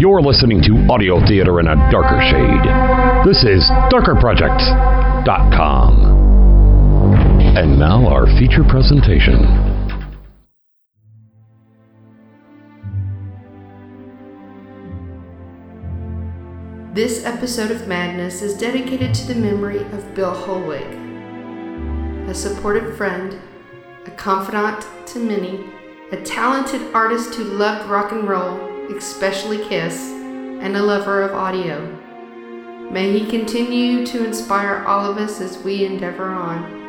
You're listening to audio theater in a darker shade. This is darkerproject.com. And now our feature presentation. This episode of Madness is dedicated to the memory of Bill Hollweg, a supportive friend, a confidant to many, a talented artist who loved rock and roll, especially Kiss, and a lover of audio. May he continue to inspire all of us as we endeavor on.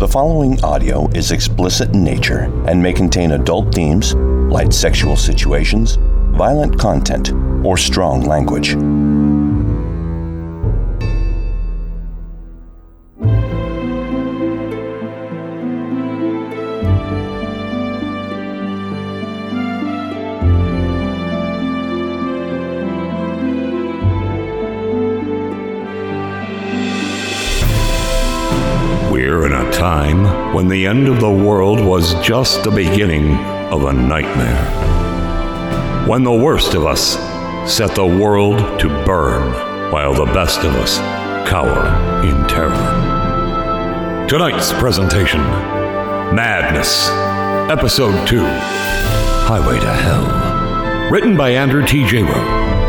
The following audio is explicit in nature and may contain adult themes, light sexual situations, violent content, or strong language. Time when the end of the world was just the beginning of a nightmare. When the worst of us set the world to burn, while the best of us cower in terror. Tonight's presentation Madness, Episode 2 Highway to Hell. Written by Andrew T. Jayroe.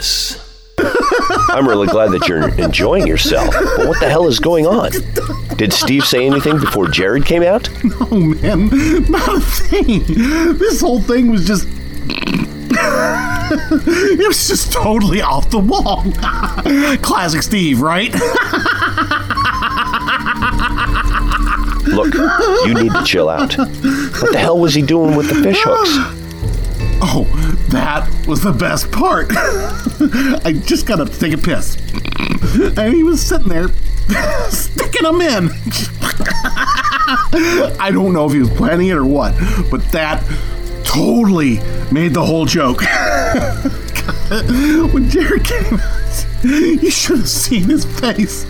Madness. I'm really glad that you're enjoying yourself, but what the hell is going on? Did Steve say anything before Jarred came out? Oh man, not a thing. This whole thing was just. it was just totally off the wall. Classic Steve, right? Look, you need to chill out. What the hell was he doing with the fish hooks? Oh, that was the best part. I just gotta take a piss. And he was sitting there sticking them in. I don't know if he was planning it or what, but that totally made the whole joke. when Jarred came out, you should have seen his face.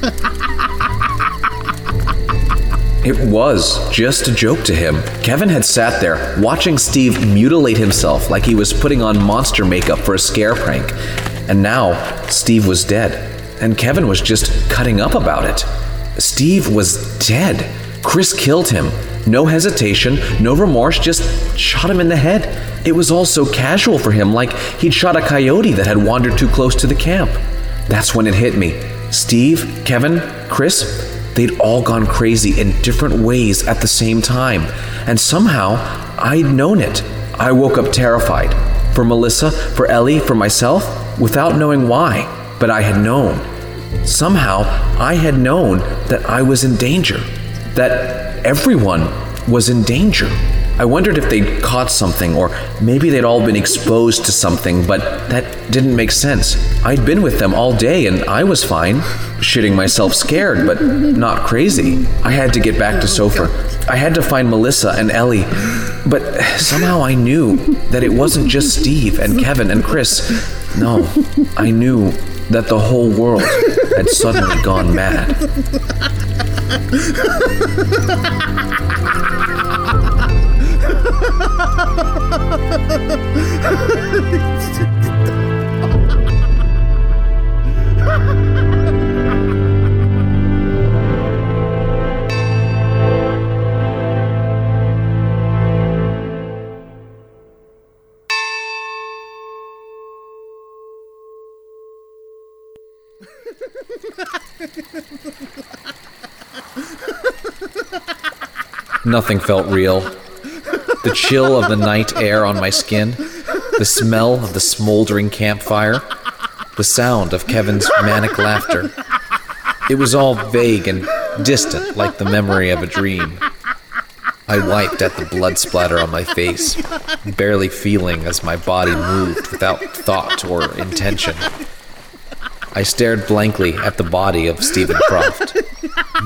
It was just a joke to him. Kevin had sat there watching Steve mutilate himself like he was putting on monster makeup for a scare prank. And now Steve was dead, and Kevin was just cutting up about it. Steve was dead. Chris killed him. No hesitation, no remorse, just shot him in the head. It was all so casual for him, like he'd shot a coyote that had wandered too close to the camp. That's when it hit me. Steve, Kevin, Chris, They'd all gone crazy in different ways at the same time, and somehow I'd known it. I woke up terrified. For Melissa, for Ellie, for myself, without knowing why, but I had known. Somehow I had known that I was in danger, that everyone was in danger. I wondered if they'd caught something, or maybe they'd all been exposed to something, but that didn't make sense. I'd been with them all day and I was fine, shitting myself scared, but not crazy. I had to get back to Sofer. I had to find Melissa and Ellie, but somehow I knew that it wasn't just Steve and Kevin and Chris. No, I knew that the whole world had suddenly gone mad. Nothing felt real. The chill of the night air on my skin, the smell of the smoldering campfire, the sound of Kevin's manic laughter. It was all vague and distant, like the memory of a dream. I wiped at the blood splatter on my face, barely feeling as my body moved without thought or intention. I stared blankly at the body of Stephen Croft,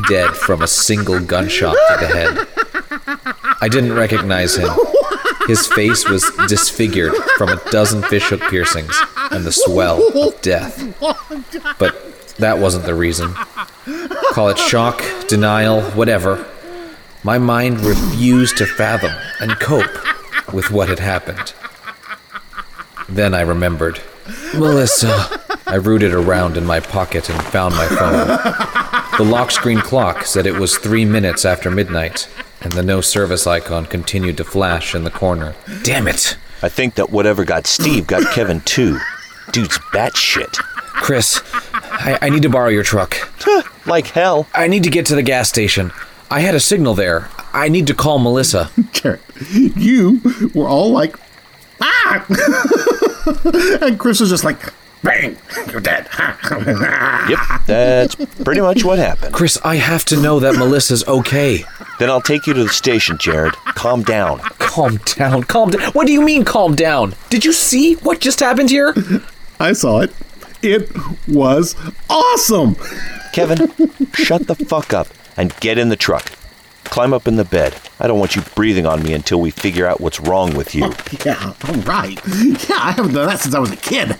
dead from a single gunshot to the head. I didn't recognize him. His face was disfigured from a dozen fishhook piercings and the swell of death. But that wasn't the reason. Call it shock, denial, whatever. My mind refused to fathom and cope with what had happened. Then I remembered. Melissa. I rooted around in my pocket and found my phone. The lock screen clock said it was three minutes after midnight, and the no service icon continued to flash in the corner. Damn it! I think that whatever got Steve got Kevin too. Dude's batshit. Chris, I, I need to borrow your truck. Like hell. I need to get to the gas station. I had a signal there. I need to call Melissa. Jarred, you were all like, ah! and Chris was just like, bang, you're dead. Yep, that's pretty much what happened. Chris, I have to know that Melissa's okay. Then I'll take you to the station, Jarred. Calm down. Calm down, calm down. What do you mean, calm down? Did you see what just happened here? I saw it. It was awesome. Kevin, shut the fuck up and get in the truck. Climb up in the bed. I don't want you breathing on me until we figure out what's wrong with you. Yeah, all right. Yeah, I haven't done that since I was a kid.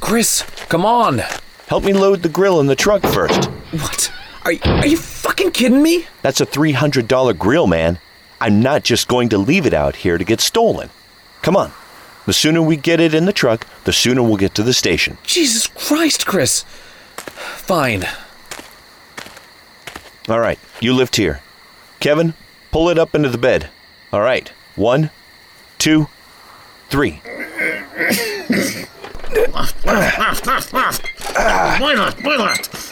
Chris, come on. Help me load the grill in the truck first. What? Are, are you fucking kidding me? That's a $300 grill, man. I'm not just going to leave it out here to get stolen. Come on. The sooner we get it in the truck, the sooner we'll get to the station. Jesus Christ, Chris. Fine. All right, you lift here. Kevin, pull it up into the bed. All right, one, two, three. Why not? Why not?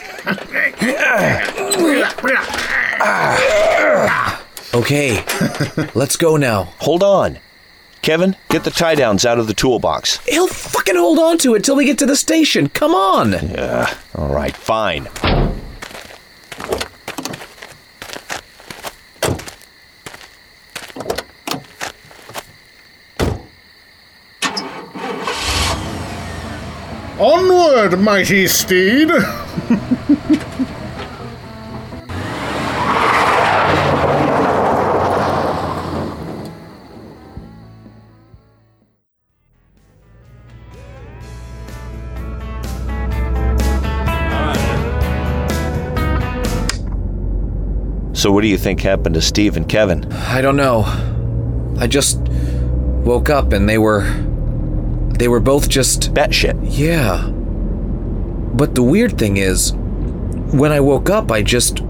Okay, let's go now. Hold on. Kevin, get the tie downs out of the toolbox. He'll fucking hold on to it till we get to the station. Come on. Yeah. All right, fine. Onward, mighty steed. So, what do you think happened to Steve and Kevin? I don't know. I just woke up and they were. They were both just. Batshit. Yeah. But the weird thing is, when I woke up, I just.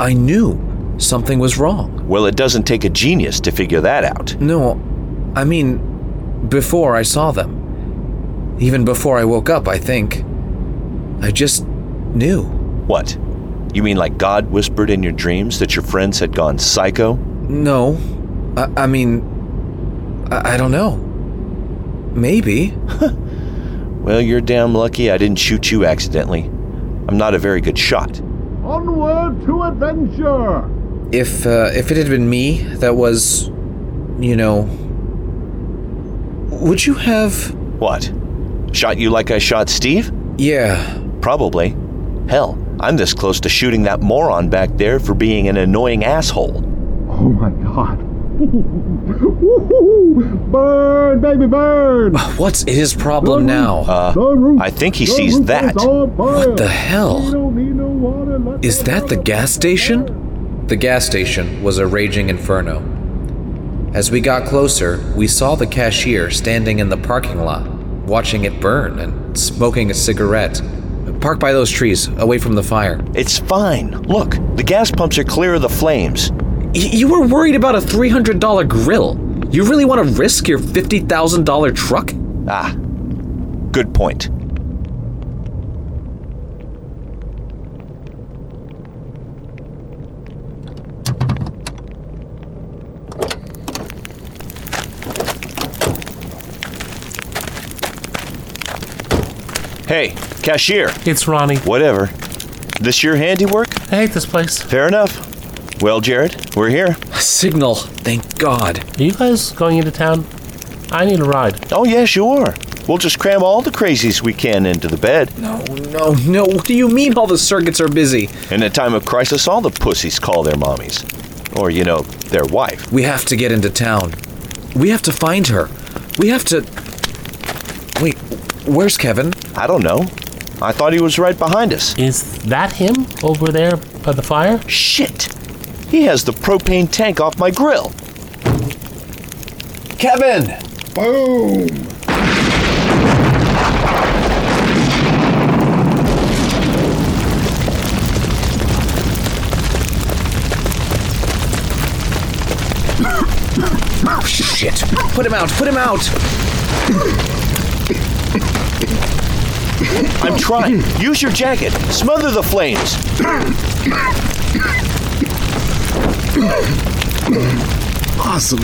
I knew something was wrong. Well, it doesn't take a genius to figure that out. No, I mean, before I saw them. Even before I woke up, I think. I just knew. What? You mean like God whispered in your dreams that your friends had gone psycho? No. I, I mean, I, I don't know. Maybe. Well, you're damn lucky I didn't shoot you accidentally. I'm not a very good shot. Onward to adventure. If uh, if it had been me that was, you know, would you have? What? Shot you like I shot Steve? Yeah. Probably. Hell, I'm this close to shooting that moron back there for being an annoying asshole. Oh my god. Burn, baby, burn. What's his problem now? Uh, I think he sees that. What the hell? Is that the gas station? The gas station was a raging inferno. As we got closer, we saw the cashier standing in the parking lot, watching it burn and smoking a cigarette. Park by those trees, away from the fire. It's fine. Look, the gas pumps are clear of the flames. Y- you were worried about a $300 grill. You really want to risk your $50,000 truck? Ah, good point. Hey, cashier. It's Ronnie. Whatever. This your handiwork? I hate this place. Fair enough. Well, Jarred, we're here. Signal, thank God. Are you guys going into town? I need a ride. Oh, yeah, sure. We'll just cram all the crazies we can into the bed. No, no, no. What do you mean all the circuits are busy? In a time of crisis, all the pussies call their mommies. Or, you know, their wife. We have to get into town. We have to find her. We have to. Wait, where's Kevin? I don't know. I thought he was right behind us. Is that him over there by the fire? Shit! He has the propane tank off my grill. Kevin! Boom! Shit. Put him out, put him out! I'm trying. Use your jacket. Smother the flames. Awesome.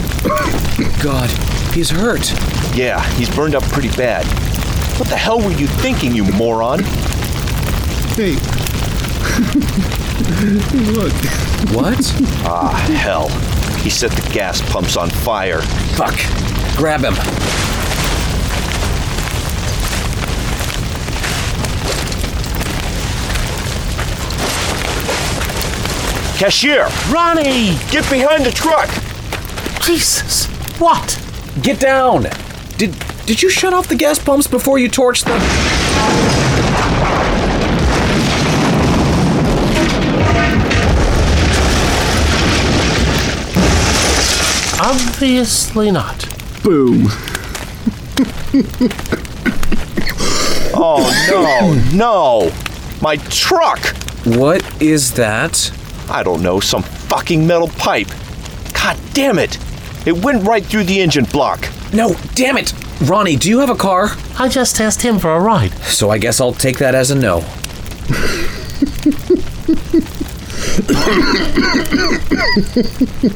God, he's hurt. Yeah, he's burned up pretty bad. What the hell were you thinking, you moron? Hey. Look. What? Ah, hell. He set the gas pumps on fire. Fuck. Grab him. Cashier, Ronnie! get behind the truck! Jesus! What? Get down! Did did you shut off the gas pumps before you torched them? Obviously not. Boom. Oh, no, no! My truck! What is that? I don't know, some fucking metal pipe. God damn it! It went right through the engine block. No, damn it! Ronnie, do you have a car? I just asked him for a ride. So I guess I'll take that as a no.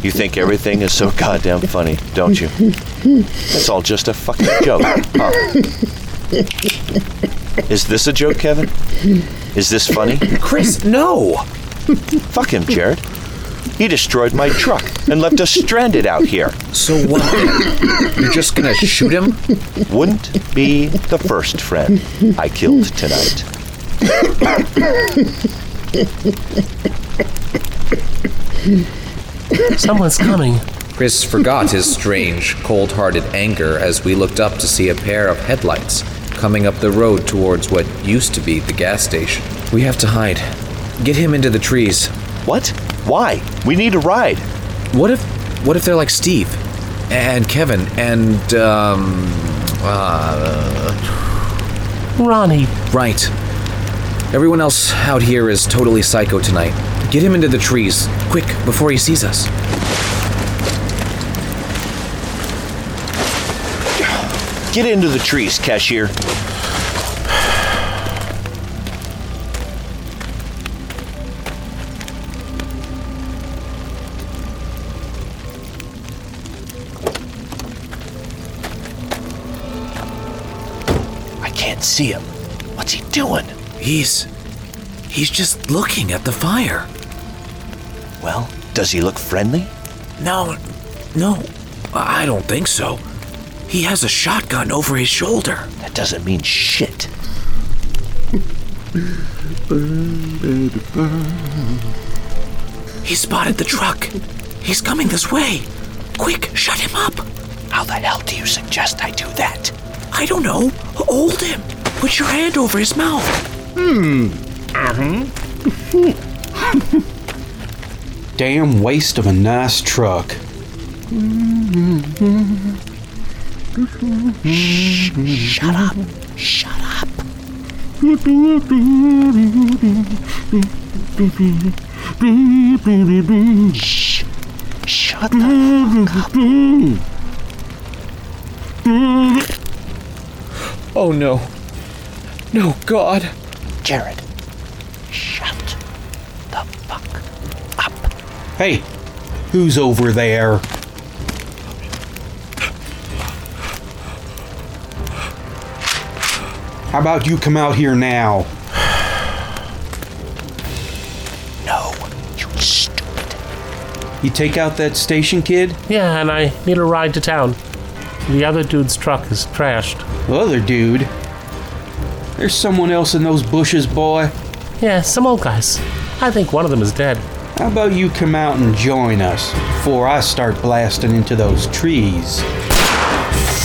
You think everything is so goddamn funny, don't you? It's all just a fucking joke, huh? Is this a joke, Kevin? Is this funny? Chris, no! Fuck him, Jarred. He destroyed my truck and left us stranded out here. So what? You're just gonna shoot him? Wouldn't be the first friend I killed tonight. Someone's coming. Chris forgot his strange, cold hearted anger as we looked up to see a pair of headlights coming up the road towards what used to be the gas station. We have to hide. Get him into the trees. What? Why? We need a ride. What if what if they're like Steve and Kevin and um uh Ronnie. right. Everyone else out here is totally psycho tonight. Get him into the trees, quick, before he sees us. Get into the trees, cashier. See him. What's he doing? He's he's just looking at the fire. Well, does he look friendly? No, no, I don't think so. He has a shotgun over his shoulder. That doesn't mean shit. He spotted the truck. He's coming this way. Quick, shut him up. How the hell do you suggest I do that? I don't know. Hold him. Put your hand over his mouth. Hmm. Uh-huh. Damn waste of a nice truck. Shut up. Shut up. Shh. Shut the fuck up. Oh no. No, God. Jarred, shut the fuck up. Hey, who's over there? How about you come out here now? No, you stupid. You take out that station kid? Yeah, and I need a ride to town. The other dude's truck is trashed. The other dude? There's someone else in those bushes, boy. Yeah, some old guys. I think one of them is dead. How about you come out and join us before I start blasting into those trees?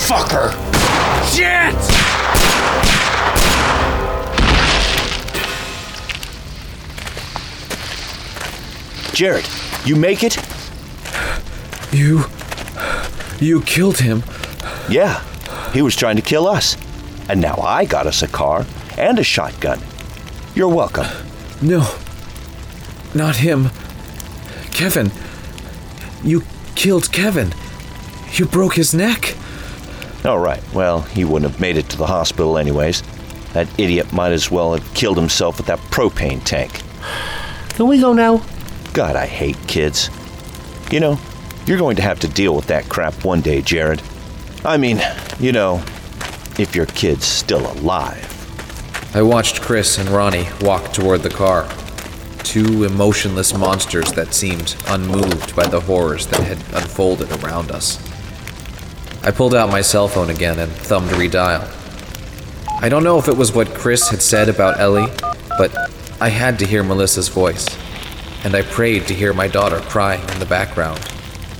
Fucker! Shit! Jarred, you make it? You. You killed him. Yeah, he was trying to kill us. And now I got us a car and a shotgun. You're welcome. No. Not him. Kevin. You killed Kevin. You broke his neck. All right, well, he wouldn't have made it to the hospital anyways. That idiot might as well have killed himself with that propane tank. Can we go now? God, I hate kids. You know, you're going to have to deal with that crap one day, Jarred. I mean, you know, if your kid's still alive. I watched Chris and Ronnie walk toward the car. Two emotionless monsters that seemed unmoved by the horrors that had unfolded around us. I pulled out my cell phone again and thumbed redial. I don't know if it was what Chris had said about Ellie, but I had to hear Melissa's voice, and I prayed to hear my daughter crying in the background.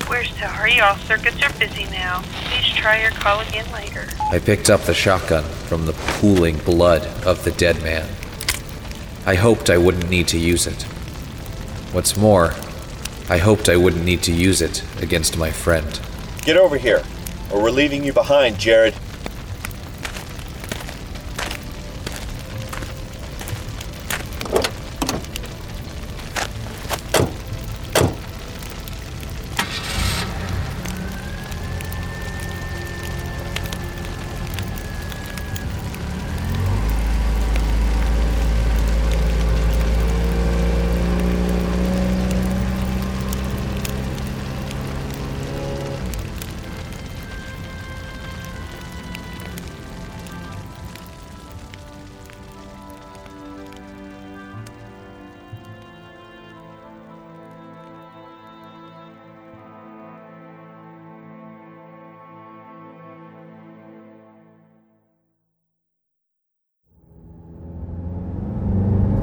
We're sorry, all circuits are busy now. Please try your call again later. I picked up the shotgun from the pooling blood of the dead man. I hoped I wouldn't need to use it. What's more, I hoped I wouldn't need to use it against my friend. Get over here, or we're leaving you behind, Jarred.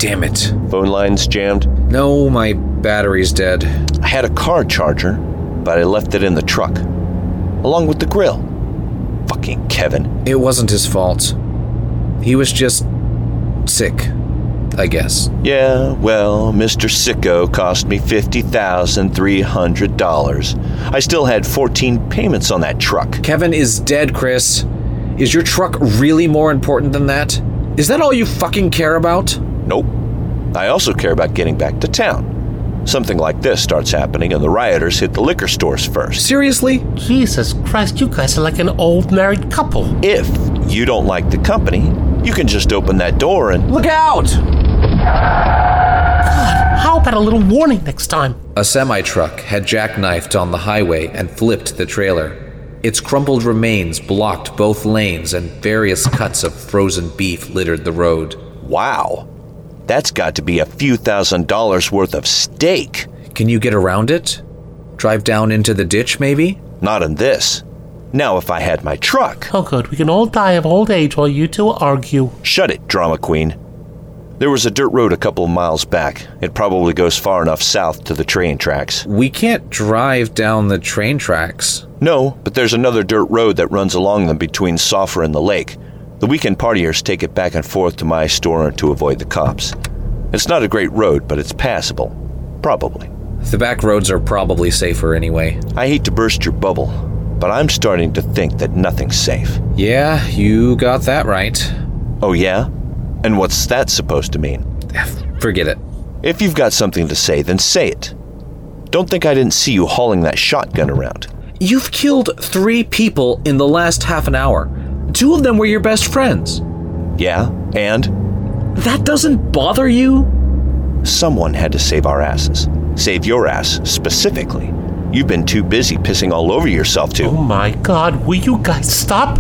Damn it. Phone line's jammed. No, my battery's dead. I had a car charger, but I left it in the truck, along with the grill. Fucking Kevin. It wasn't his fault. He was just sick, I guess. Yeah, well, Mr. Sicko cost me $50,300. I still had 14 payments on that truck. Kevin is dead, Chris. Is your truck really more important than that? Is that all you fucking care about? Nope. I also care about getting back to town. Something like this starts happening, and the rioters hit the liquor stores first. Seriously? Jesus Christ, you guys are like an old married couple. If you don't like the company, you can just open that door and. Look out! God, how about a little warning next time? A semi truck had jackknifed on the highway and flipped the trailer. Its crumpled remains blocked both lanes, and various cuts of frozen beef littered the road. Wow. That's got to be a few thousand dollars worth of steak. Can you get around it? Drive down into the ditch, maybe? Not in this. Now, if I had my truck. Oh, good. We can all die of old age while you two argue. Shut it, drama queen. There was a dirt road a couple of miles back. It probably goes far enough south to the train tracks. We can't drive down the train tracks. No, but there's another dirt road that runs along them between Soffer and the lake. The weekend partiers take it back and forth to my store to avoid the cops. It's not a great road, but it's passable. Probably. The back roads are probably safer anyway. I hate to burst your bubble, but I'm starting to think that nothing's safe. Yeah, you got that right. Oh, yeah? And what's that supposed to mean? Ah, forget it. If you've got something to say, then say it. Don't think I didn't see you hauling that shotgun around. You've killed three people in the last half an hour. Two of them were your best friends. Yeah, and? That doesn't bother you? Someone had to save our asses. Save your ass, specifically. You've been too busy pissing all over yourself to. Oh my god, will you guys stop?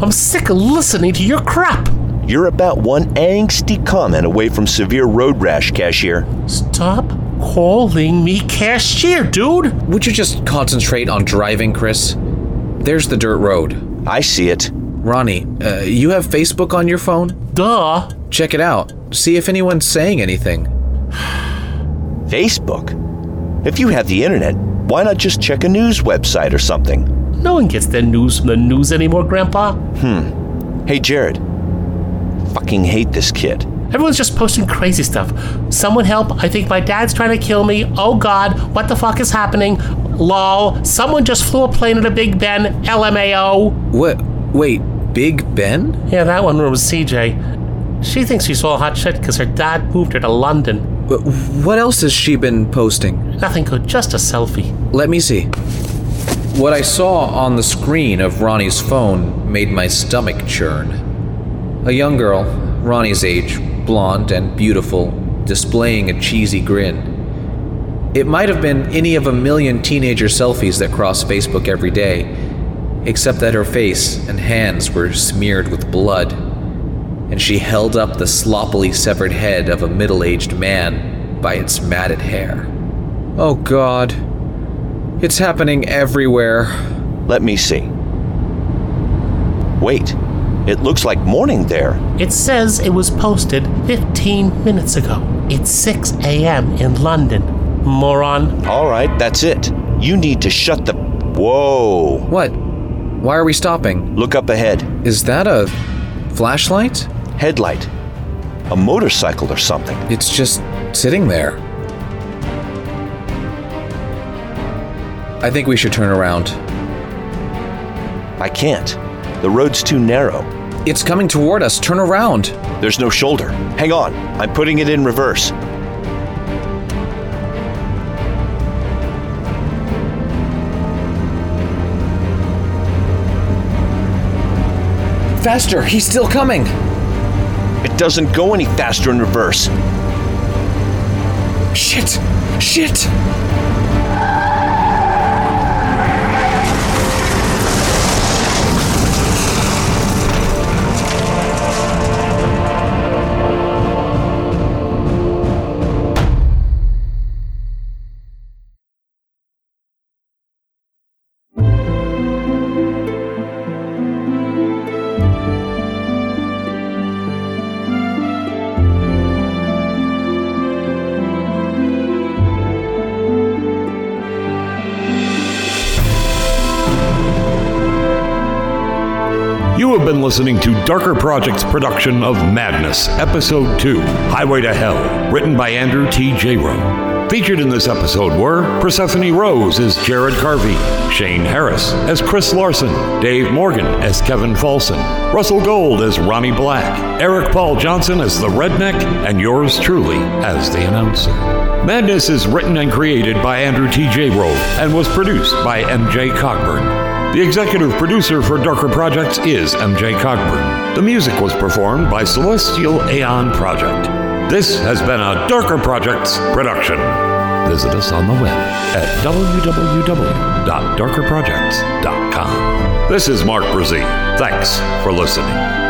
I'm sick of listening to your crap. You're about one angsty comment away from severe road rash, cashier. Stop calling me cashier, dude. Would you just concentrate on driving, Chris? There's the dirt road. I see it. Ronnie, uh, you have Facebook on your phone? Duh. Check it out. See if anyone's saying anything. Facebook? If you have the internet, why not just check a news website or something? No one gets their news from the news anymore, Grandpa. Hmm. Hey, Jarred. Fucking hate this kid. Everyone's just posting crazy stuff. Someone help, I think my dad's trying to kill me. Oh god, what the fuck is happening? Lol, someone just flew a plane at a Big Ben. LMAO. What? Wait, Big Ben? Yeah, that one was CJ. She thinks she's all hot shit because her dad moved her to London. Wh- What else has she been posting? Nothing good, just a selfie. Let me see. What I saw on the screen of Ronnie's phone made my stomach churn. A young girl, Ronnie's age, blonde and beautiful, displaying a cheesy grin. It might have been any of a million teenager selfies that cross Facebook every day, except that her face and hands were smeared with blood, and she held up the sloppily severed head of a middle aged man by its matted hair. Oh god. It's happening everywhere. Let me see. Wait, it looks like morning there. It says it was posted 15 minutes ago. It's 6 a.m. in London. Moron. All right, that's it. You need to shut the. Whoa! What? Why are we stopping? Look up ahead. Is that a flashlight? Headlight. A motorcycle or something. It's just sitting there. I think we should turn around. I can't. The road's too narrow. It's coming toward us. Turn around. There's no shoulder. Hang on, I'm putting it in reverse. Faster. He's still coming. It doesn't go any faster in reverse. Shit. Shit. Listening to Darker Project's production of Madness, Episode 2 Highway to Hell, written by Andrew T. Jayroe. Featured in this episode were Persephone Rose as Jarred Carvey, Shane Harris as Chris Larson, Dave Morgan as Kevin Folsom, Russell Gold as Ronnie Black, Eric Paul Johnson as the Redneck, and yours truly as the announcer. Madness is written and created by Andrew T. Jayroe and was produced by MJ Cogburn. The executive producer for Darker Projects is MJ Cogburn. The music was performed by Celestial Aeon Project. This has been a Darker Projects production. Visit us on the web at www.darkerprojects.com. This is Mark Brzee. Thanks for listening.